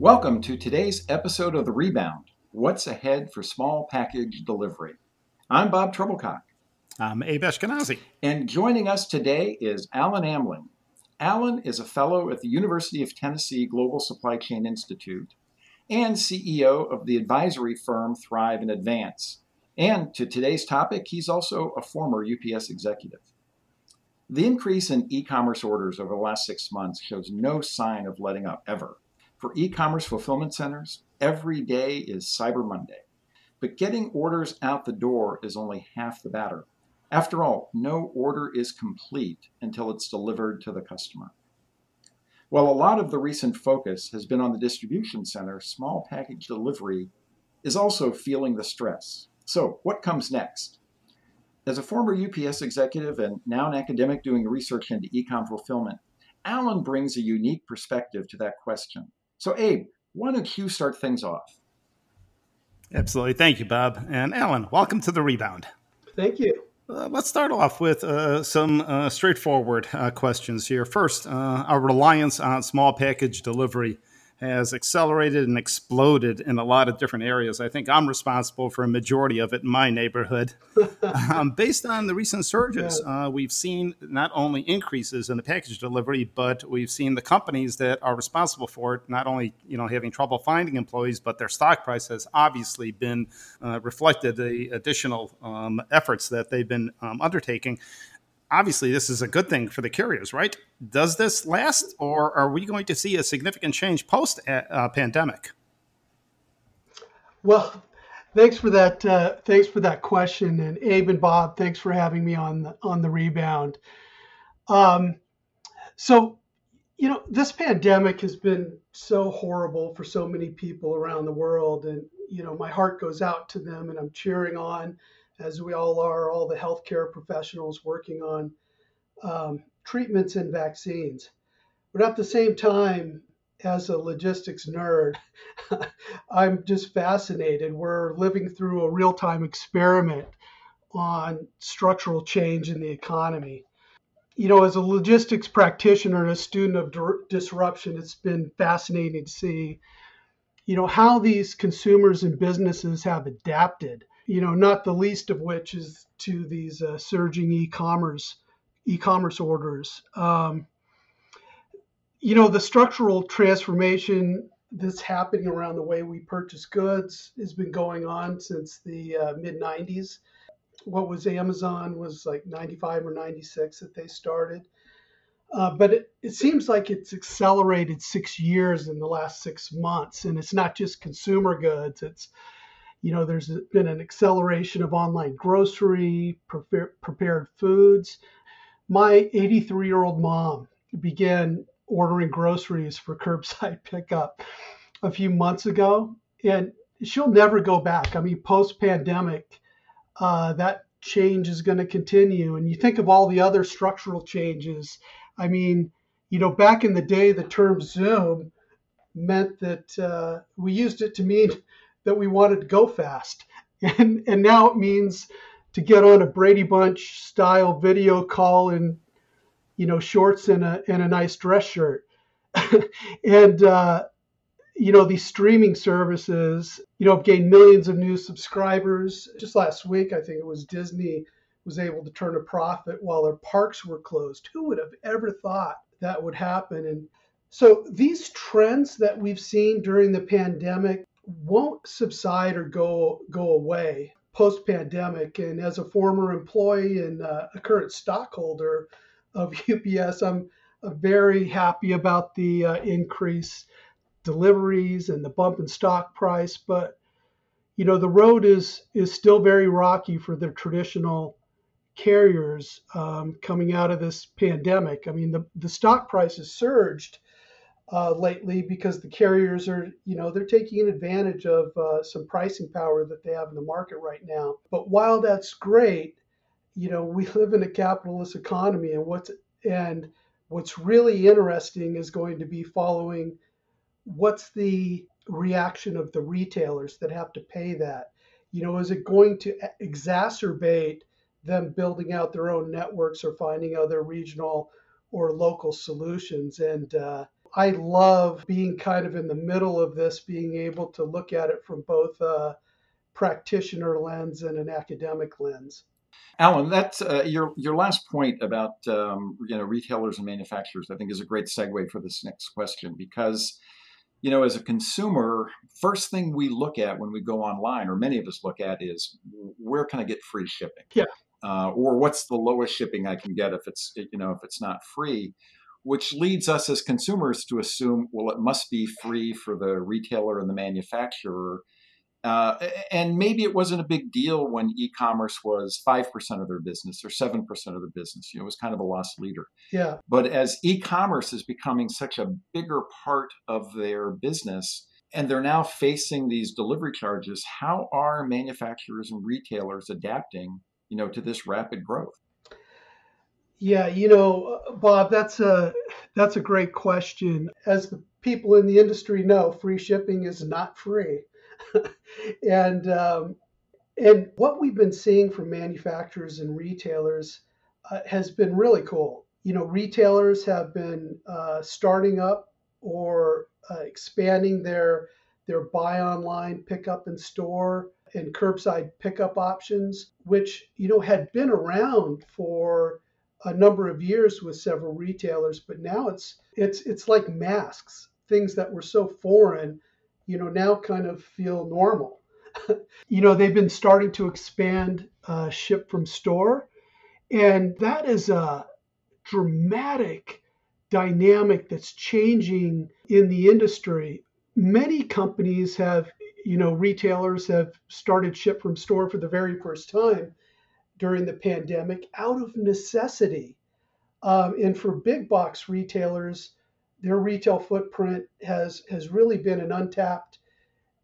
Welcome to today's episode of The Rebound What's Ahead for Small Package Delivery. I'm Bob Trebilcock. I'm Abe Eshkenazi. And joining us today is Alan Amling. Alan is a fellow at the University of Tennessee Global Supply Chain Institute and CEO of the advisory firm Thrive in Advance. And to today's topic, he's also a former UPS executive. The increase in e commerce orders over the last six months shows no sign of letting up ever. For e commerce fulfillment centers, every day is Cyber Monday. But getting orders out the door is only half the battle. After all, no order is complete until it's delivered to the customer. While a lot of the recent focus has been on the distribution center, small package delivery is also feeling the stress. So, what comes next? As a former UPS executive and now an academic doing research into e-com fulfillment, Alan brings a unique perspective to that question. So, Abe, why don't you start things off? Absolutely. Thank you, Bob. And Alan, welcome to the rebound. Thank you. Uh, let's start off with uh, some uh, straightforward uh, questions here. First, uh, our reliance on small package delivery has accelerated and exploded in a lot of different areas. I think I'm responsible for a majority of it in my neighborhood. um, based on the recent surges, yeah. uh, we've seen not only increases in the package delivery, but we've seen the companies that are responsible for it not only you know having trouble finding employees, but their stock price has obviously been uh, reflected the additional um, efforts that they've been um, undertaking obviously this is a good thing for the carriers, right? Does this last, or are we going to see a significant change post uh, pandemic? Well, thanks for that. Uh, thanks for that question, and Abe and Bob, thanks for having me on the on the rebound. Um, so, you know, this pandemic has been so horrible for so many people around the world, and you know, my heart goes out to them, and I'm cheering on as we all are, all the healthcare professionals working on um, treatments and vaccines. But at the same time, as a logistics nerd, I'm just fascinated. We're living through a real time experiment on structural change in the economy. You know, as a logistics practitioner and a student of disruption, it's been fascinating to see, you know, how these consumers and businesses have adapted you know, not the least of which is to these uh, surging e-commerce e-commerce orders. Um, you know, the structural transformation that's happening around the way we purchase goods has been going on since the uh, mid 90s. What was Amazon was like 95 or 96 that they started. Uh, but it, it seems like it's accelerated six years in the last six months. And it's not just consumer goods, it's you know, there's been an acceleration of online grocery, prepare, prepared foods. My 83 year old mom began ordering groceries for curbside pickup a few months ago, and she'll never go back. I mean, post pandemic, uh, that change is going to continue. And you think of all the other structural changes. I mean, you know, back in the day, the term Zoom meant that uh, we used it to mean that we wanted to go fast. And, and now it means to get on a Brady Bunch style video call in, you know, shorts and a, and a nice dress shirt. and, uh, you know, these streaming services, you know, have gained millions of new subscribers. Just last week, I think it was Disney was able to turn a profit while their parks were closed. Who would have ever thought that would happen? And so these trends that we've seen during the pandemic won't subside or go go away post pandemic. And as a former employee and uh, a current stockholder of UPS, I'm very happy about the uh, increase deliveries and the bump in stock price. But you know the road is is still very rocky for the traditional carriers um, coming out of this pandemic. I mean the the stock price has surged uh, lately because the carriers are, you know, they're taking advantage of uh, some pricing power that they have in the market right now. But while that's great, you know, we live in a capitalist economy, and what's and what's really interesting is going to be following what's the reaction of the retailers that have to pay that. You know, is it going to exacerbate them building out their own networks or finding other regional or local solutions? And uh, I love being kind of in the middle of this, being able to look at it from both a practitioner lens and an academic lens. Alan, that's uh, your your last point about um, you know retailers and manufacturers. I think is a great segue for this next question because you know as a consumer, first thing we look at when we go online, or many of us look at, is where can I get free shipping? Yeah. Uh, or what's the lowest shipping I can get if it's you know if it's not free which leads us as consumers to assume, well, it must be free for the retailer and the manufacturer. Uh, and maybe it wasn't a big deal when e-commerce was 5% of their business or 7% of their business. You know, it was kind of a lost leader. Yeah. But as e-commerce is becoming such a bigger part of their business, and they're now facing these delivery charges, how are manufacturers and retailers adapting, you know, to this rapid growth? Yeah, you know, Bob, that's a that's a great question. As the people in the industry know, free shipping is not free, and um, and what we've been seeing from manufacturers and retailers uh, has been really cool. You know, retailers have been uh, starting up or uh, expanding their their buy online, pick up in store, and curbside pickup options, which you know had been around for a number of years with several retailers, but now it's it's it's like masks. Things that were so foreign, you know, now kind of feel normal. you know, they've been starting to expand uh, ship from store, and that is a dramatic dynamic that's changing in the industry. Many companies have, you know, retailers have started ship from store for the very first time during the pandemic out of necessity. Um, and for big box retailers, their retail footprint has has really been an untapped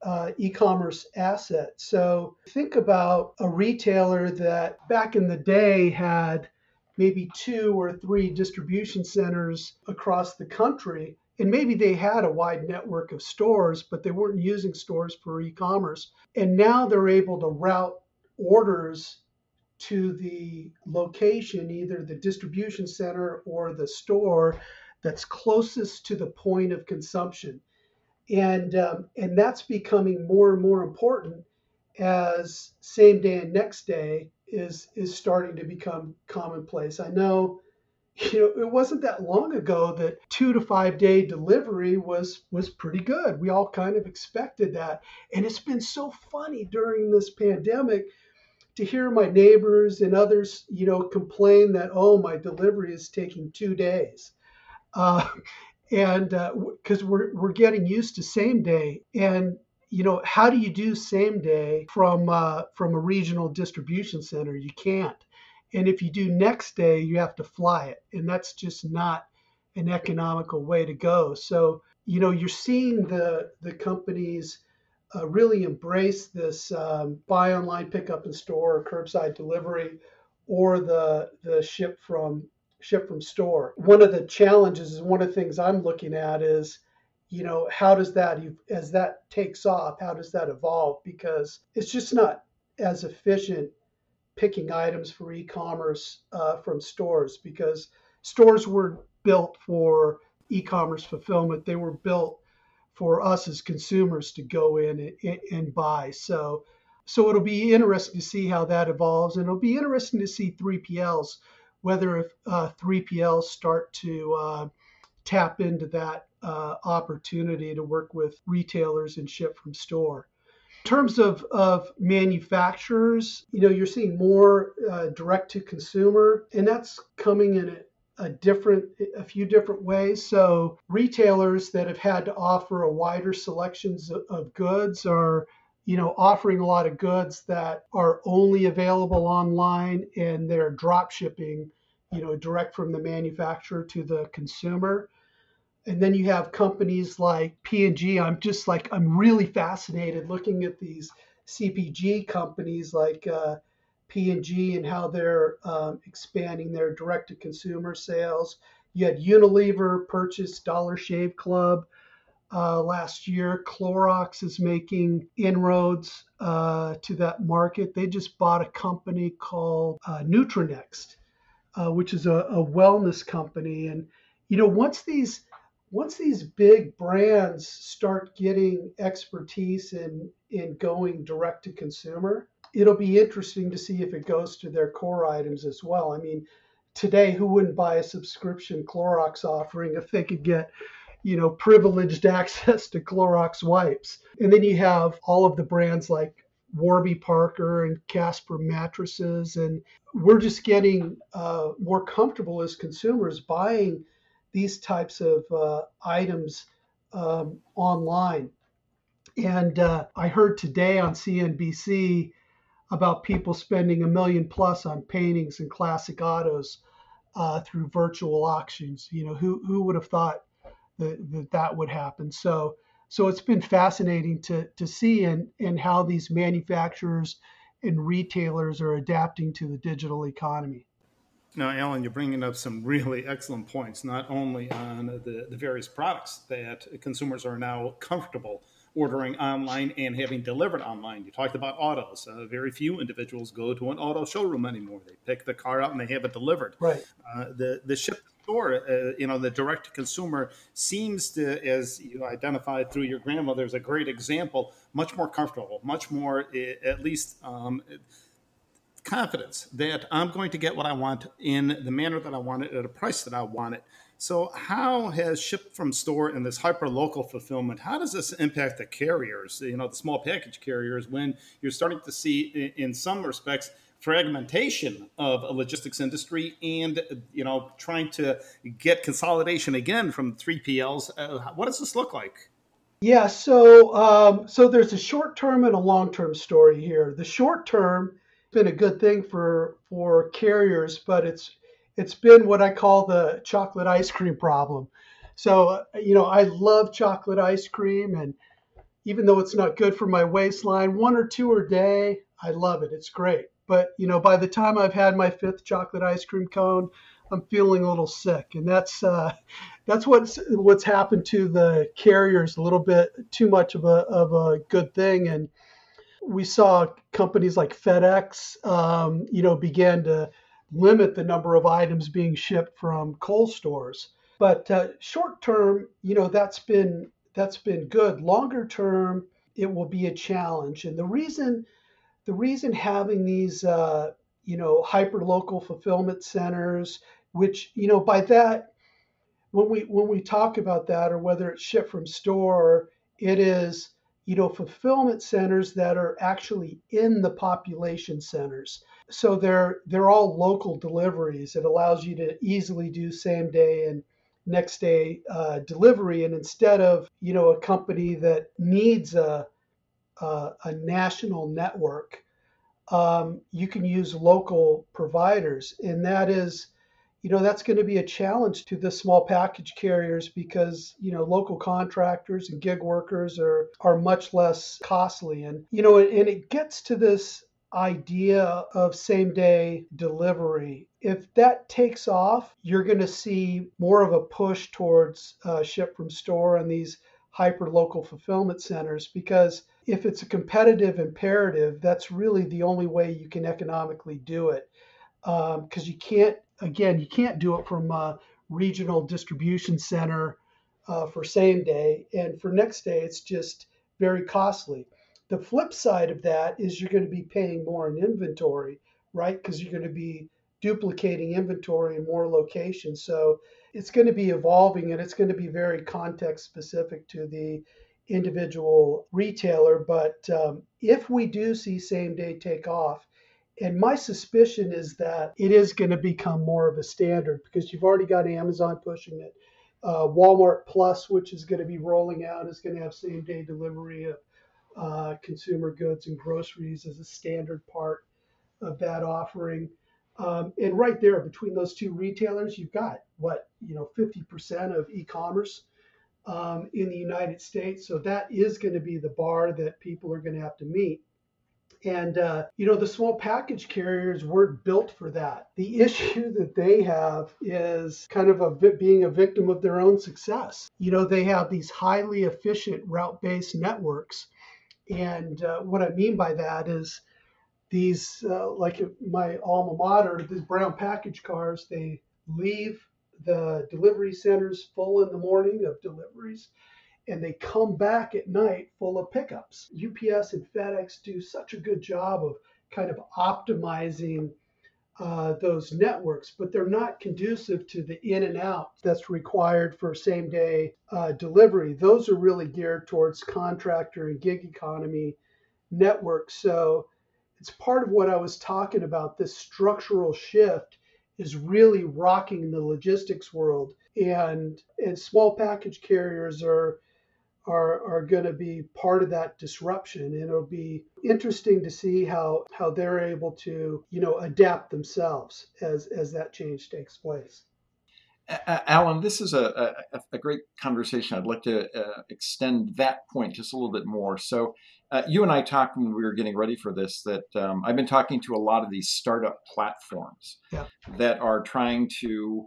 uh, e-commerce asset. So think about a retailer that back in the day had maybe two or three distribution centers across the country. And maybe they had a wide network of stores, but they weren't using stores for e commerce. And now they're able to route orders to the location, either the distribution center or the store that's closest to the point of consumption. And, um, and that's becoming more and more important as same day and next day is, is starting to become commonplace. I know you know it wasn't that long ago that two to five day delivery was was pretty good we all kind of expected that and it's been so funny during this pandemic to hear my neighbors and others, you know, complain that oh, my delivery is taking two days, uh, and because uh, we're we're getting used to same day, and you know, how do you do same day from uh, from a regional distribution center? You can't, and if you do next day, you have to fly it, and that's just not an economical way to go. So you know, you're seeing the the companies uh, really embrace this um, buy online, pick up in store, or curbside delivery, or the the ship from ship from store. One of the challenges is one of the things I'm looking at is, you know, how does that as that takes off, how does that evolve? Because it's just not as efficient picking items for e-commerce uh, from stores because stores were built for e-commerce fulfillment. They were built for us as consumers to go in and, and buy. So, so it'll be interesting to see how that evolves, and it'll be interesting to see 3PLs whether if uh, 3PLs start to uh, tap into that uh, opportunity to work with retailers and ship from store. In terms of, of manufacturers, you know, you're seeing more uh, direct to consumer, and that's coming in at a different a few different ways so retailers that have had to offer a wider selections of goods are you know offering a lot of goods that are only available online and they're drop shipping you know direct from the manufacturer to the consumer and then you have companies like P&G. I'm just like I'm really fascinated looking at these CPG companies like uh, P&G and how they're um, expanding their direct-to-consumer sales. You had Unilever purchase Dollar Shave Club uh, last year. Clorox is making inroads uh, to that market. They just bought a company called uh, Nutranext, uh, which is a, a wellness company. And you know, once these once these big brands start getting expertise in in going direct to consumer, it'll be interesting to see if it goes to their core items as well. I mean, today who wouldn't buy a subscription Clorox offering if they could get you know privileged access to Clorox wipes. And then you have all of the brands like Warby Parker and Casper mattresses and we're just getting uh, more comfortable as consumers buying these types of uh, items um, online. And uh, I heard today on CNBC about people spending a million plus on paintings and classic autos uh, through virtual auctions. You know, who who would have thought that that, that would happen? So so it's been fascinating to to see and and how these manufacturers and retailers are adapting to the digital economy. Now, Alan, you're bringing up some really excellent points, not only on the, the various products that consumers are now comfortable ordering online and having delivered online. You talked about autos. Uh, very few individuals go to an auto showroom anymore. They pick the car up and they have it delivered. Right. Uh, the the ship store, uh, you know, the direct to consumer seems to, as you identified through your grandmother, is a great example. Much more comfortable, much more, eh, at least. Um, confidence that I'm going to get what I want in the manner that I want it at a price that I want it. So, how has ship from store and this hyper local fulfillment? How does this impact the carriers? You know, the small package carriers, when you're starting to see, in some respects, fragmentation of a logistics industry, and you know, trying to get consolidation again from 3PLs. Uh, what does this look like? Yeah, so um, so there's a short term and a long term story here. The short term been a good thing for for carriers, but it's it's been what I call the chocolate ice cream problem. So you know, I love chocolate ice cream, and even though it's not good for my waistline, one or two a day, I love it. It's great. But you know, by the time I've had my fifth chocolate ice cream cone, I'm feeling a little sick, and that's uh, that's what's what's happened to the carriers a little bit too much of a of a good thing, and we saw companies like FedEx, um, you know, began to limit the number of items being shipped from cold stores. But uh, short term, you know, that's been that's been good. Longer term, it will be a challenge. And the reason the reason having these uh, you know hyper local fulfillment centers, which you know by that when we when we talk about that or whether it's shipped from store, it is you know, fulfillment centers that are actually in the population centers. So they're they're all local deliveries. It allows you to easily do same day and next day uh, delivery. And instead of you know a company that needs a a, a national network, um, you can use local providers, and that is you know that's going to be a challenge to the small package carriers because you know local contractors and gig workers are are much less costly. And you know and it gets to this idea of same day delivery. If that takes off you're going to see more of a push towards uh, ship from store and these hyper local fulfillment centers because if it's a competitive imperative that's really the only way you can economically do it. Because um, you can't again, you can't do it from a regional distribution center uh, for same day. And for next day, it's just very costly. The flip side of that is you're going to be paying more in inventory, right? Because you're going to be duplicating inventory in more locations. So it's going to be evolving and it's going to be very context specific to the individual retailer. But um, if we do see same day take off, and my suspicion is that it is going to become more of a standard because you've already got Amazon pushing it. Uh, Walmart Plus, which is going to be rolling out, is going to have same day delivery of uh, consumer goods and groceries as a standard part of that offering. Um, and right there, between those two retailers, you've got what you know, 50% of e-commerce um, in the United States. So that is going to be the bar that people are going to have to meet. And, uh, you know, the small package carriers weren't built for that. The issue that they have is kind of a being a victim of their own success. You know, they have these highly efficient route based networks. And uh, what I mean by that is these, uh, like my alma mater, these brown package cars, they leave the delivery centers full in the morning of deliveries and they come back at night full of pickups. UPS and FedEx do such a good job of kind of optimizing uh, those networks, but they're not conducive to the in and out that's required for same day uh, delivery. Those are really geared towards contractor and gig economy networks. So it's part of what I was talking about this structural shift is really rocking the logistics world and and small package carriers are are, are going to be part of that disruption and it'll be interesting to see how how they're able to you know adapt themselves as as that change takes place Alan, this is a, a, a, great conversation. I'd like to uh, extend that point just a little bit more. So, uh, you and I talked when we were getting ready for this that um, I've been talking to a lot of these startup platforms yeah. that are trying to,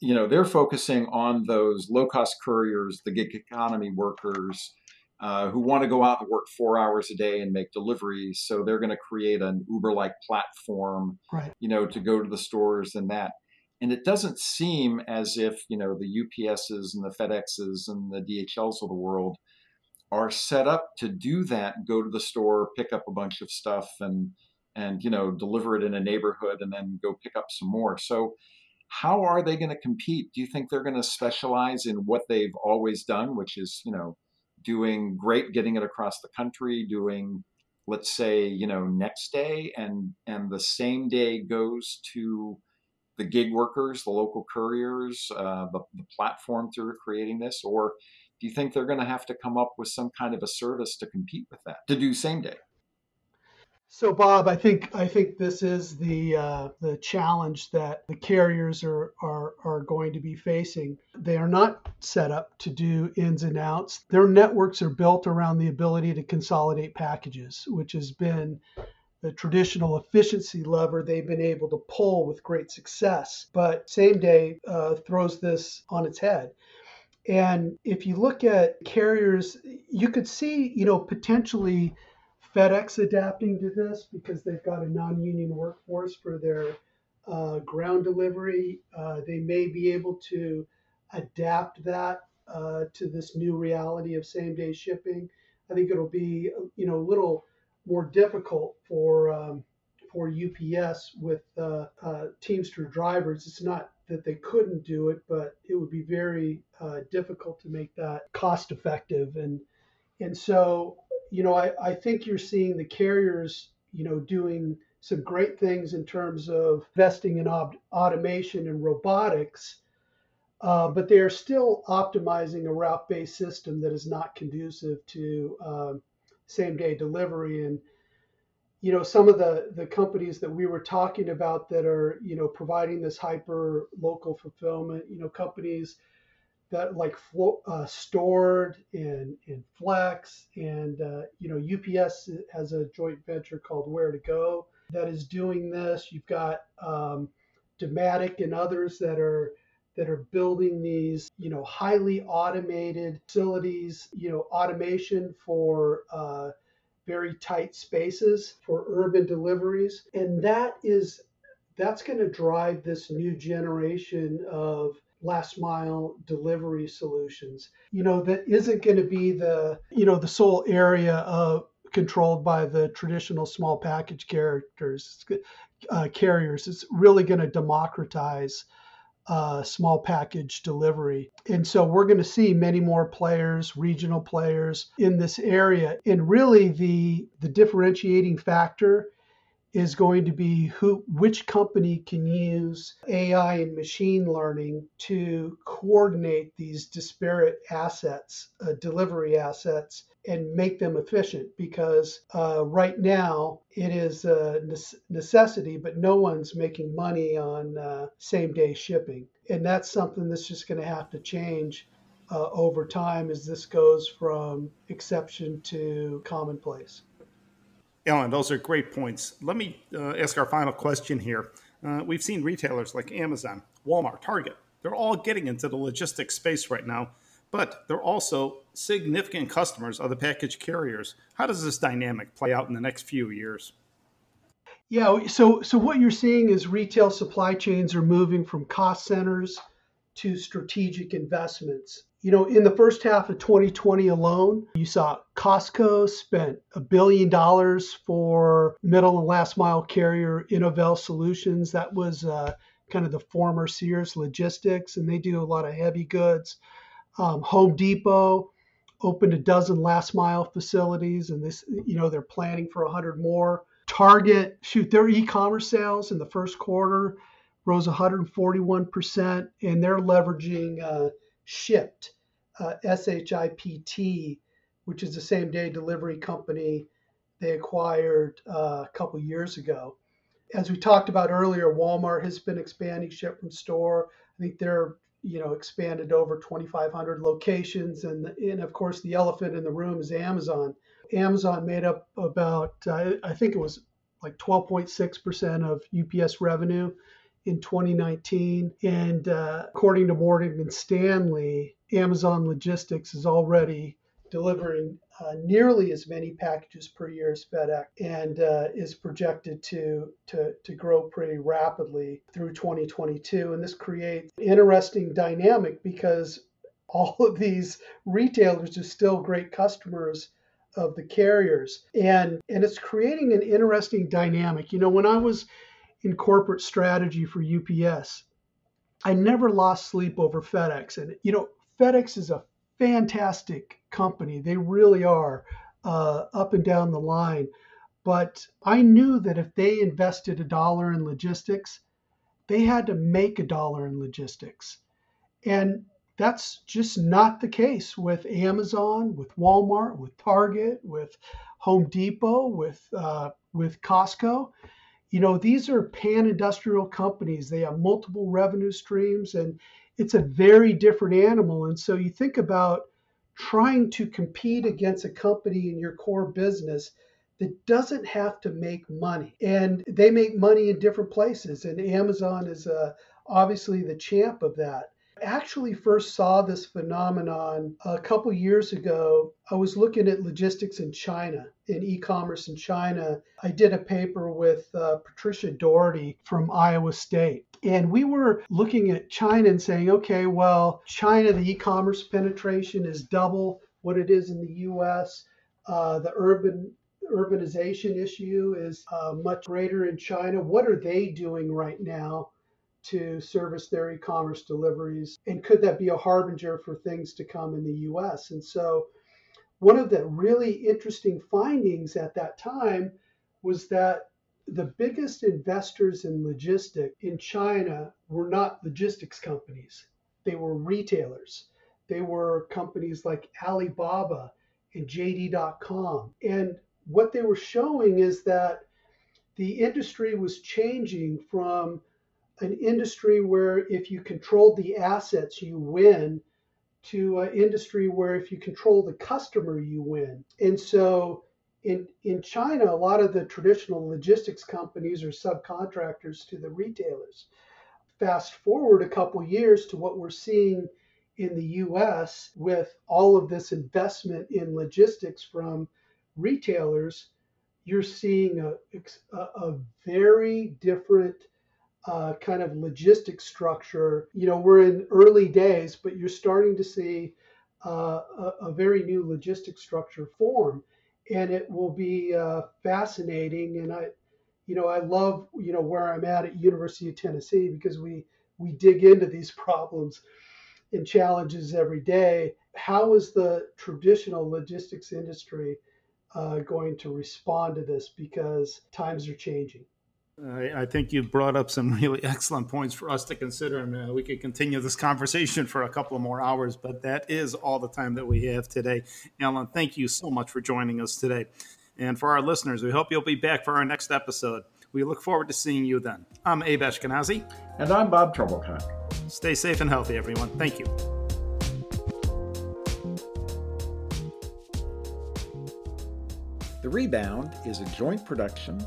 you know, they're focusing on those low cost couriers, the gig economy workers. Uh, who want to go out and work four hours a day and make deliveries? So they're going to create an Uber-like platform, right. you know, to go to the stores and that and it doesn't seem as if you know the UPSs and the FedExes and the DHLs of the world are set up to do that. Go to the store, pick up a bunch of stuff, and and you know deliver it in a neighborhood, and then go pick up some more. So, how are they going to compete? Do you think they're going to specialize in what they've always done, which is you know doing great, getting it across the country, doing let's say you know next day, and and the same day goes to the gig workers, the local couriers, uh, the, the platforms who are creating this, or do you think they're going to have to come up with some kind of a service to compete with that to do same day? So, Bob, I think I think this is the uh, the challenge that the carriers are, are are going to be facing. They are not set up to do ins and outs. Their networks are built around the ability to consolidate packages, which has been the traditional efficiency lever they've been able to pull with great success. But same day uh, throws this on its head. And if you look at carriers, you could see, you know, potentially FedEx adapting to this because they've got a non-union workforce for their uh, ground delivery. Uh, they may be able to adapt that uh, to this new reality of same-day shipping. I think it'll be, you know, a little more difficult for um, for UPS with uh, uh, Teamster drivers. It's not that they couldn't do it, but it would be very uh, difficult to make that cost effective. And and so you know I, I think you're seeing the carriers you know doing some great things in terms of investing in ob- automation and robotics. Uh, but they are still optimizing a route-based system that is not conducive to um, same day delivery and you know some of the the companies that we were talking about that are you know providing this hyper local fulfillment you know companies that like uh, Stord and and flex and uh, you know ups has a joint venture called Ware2Go that is doing this. You've got um, Dematic and others that are that are building these, you know, highly automated facilities, you know, automation for uh, very tight spaces for urban deliveries, and that is that's going to drive this new generation of last mile delivery solutions. You know, that isn't going to be the you know the sole area of controlled by the traditional small package characters uh, carriers. It's really going to democratize uh, small package delivery. And so we're going to see many more players, regional players in this area. And really the the differentiating factor is going to be who which company can use AI and machine learning to coordinate these disparate assets, uh, delivery assets and make them efficient because uh, right now it is a necessity, but no one's making money on uh, same day shipping. And that's something that's just going to have to change uh, over time as this goes from exception to commonplace. Alan, those are great points. Let me uh, ask our final question here. Uh, we've seen retailers like Amazon, Walmart, Target, they're all getting into the logistics space right now, but they're also significant customers of the package carriers. How does this dynamic play out in the next few years? Yeah, so so what you're seeing is retail supply chains are moving from cost centers to strategic investments. You know, in the first half of 2020 alone, you saw Costco spent a billion dollars for middle and last mile carrier Innovel Solutions. That was uh, kind of the former Sears Logistics, and they do a lot of heavy goods. Um, Home Depot opened a dozen last mile facilities, and this, you know, they're planning for 100 more. Target, shoot, their e-commerce sales in the first quarter rose 141%, and they're leveraging uh, Shipt, uh, S-H-I-P-T, which is the same day delivery company they acquired uh, a couple years ago. As we talked about earlier, Walmart has been expanding ship from store. I think they're you know expanded over 2,500 locations, and and of course the elephant in the room is Amazon. Amazon made up about uh, I think it was like 12.6% of UPS revenue in 2019. And uh, according to Morgan Stanley, Amazon Logistics is already delivering uh, nearly as many packages per year as FedEx and uh, is projected to, to, to grow pretty rapidly through 2022. And this creates an interesting dynamic because all of these retailers are still great customers of the carriers and and it's creating an interesting dynamic you know when i was in corporate strategy for UPS. I never lost sleep over FedEx. And, you know, FedEx is a fantastic company. They really are uh, up and down the line. But I knew that if they invested a dollar in logistics, they had to make a dollar in logistics. And that's just not the case with Amazon, with Walmart, with Target, with Home Depot, with uh, with Costco you know, these are pan industrial companies. They have multiple revenue streams and it's a very different animal. And so you think about trying to compete against a company in your core business that doesn't have to make money. And they make money in different places. And Amazon is uh, obviously the champ of that actually first saw this phenomenon a couple years ago. I was looking at logistics in China, in e commerce in China. I did a paper with uh, Patricia Doherty from Iowa State. And we were looking at China and saying, okay, well, China, the e commerce penetration is double what it is in the US. Uh, the urban urbanization issue is uh, much greater in China. What are they doing right now to service their e-commerce deliveries? And could that be a harbinger for things to come in the US and so one of the really interesting findings at that time was that the biggest investors in logistics in China were not logistics companies. They were retailers. They were companies like Alibaba and JD.com and what they were showing is that the industry was changing from an industry where if you control the assets, you win, to an industry where if you control the customer, you win. And so in, in China, a lot of the traditional logistics companies are subcontractors to the retailers. Fast forward a couple years to what we're seeing in the US with all of this investment in logistics from retailers, you're seeing a, a, a very different uh, kind of logistic structure. You know, we're in early days, but you're starting to see uh, a, a, very new logistic structure form, and it will be uh, fascinating. And I, you know, I love you know where I'm at at University of Tennessee because we we dig into these problems and challenges every day. How is the traditional logistics industry uh, going to respond to this? Because times are changing. I, I, think you brought up some really excellent points for us to consider, and uh, we could continue this conversation for a couple of more hours, but that is all the time that we have today. Alan, thank you so much for joining us today. And for our listeners, we hope you'll be back for our next episode. We look forward to seeing you then. I'm Abe Eshkenazi. And I'm Bob Trebilcock. Stay safe and healthy, everyone. Thank you. The Rebound is a joint production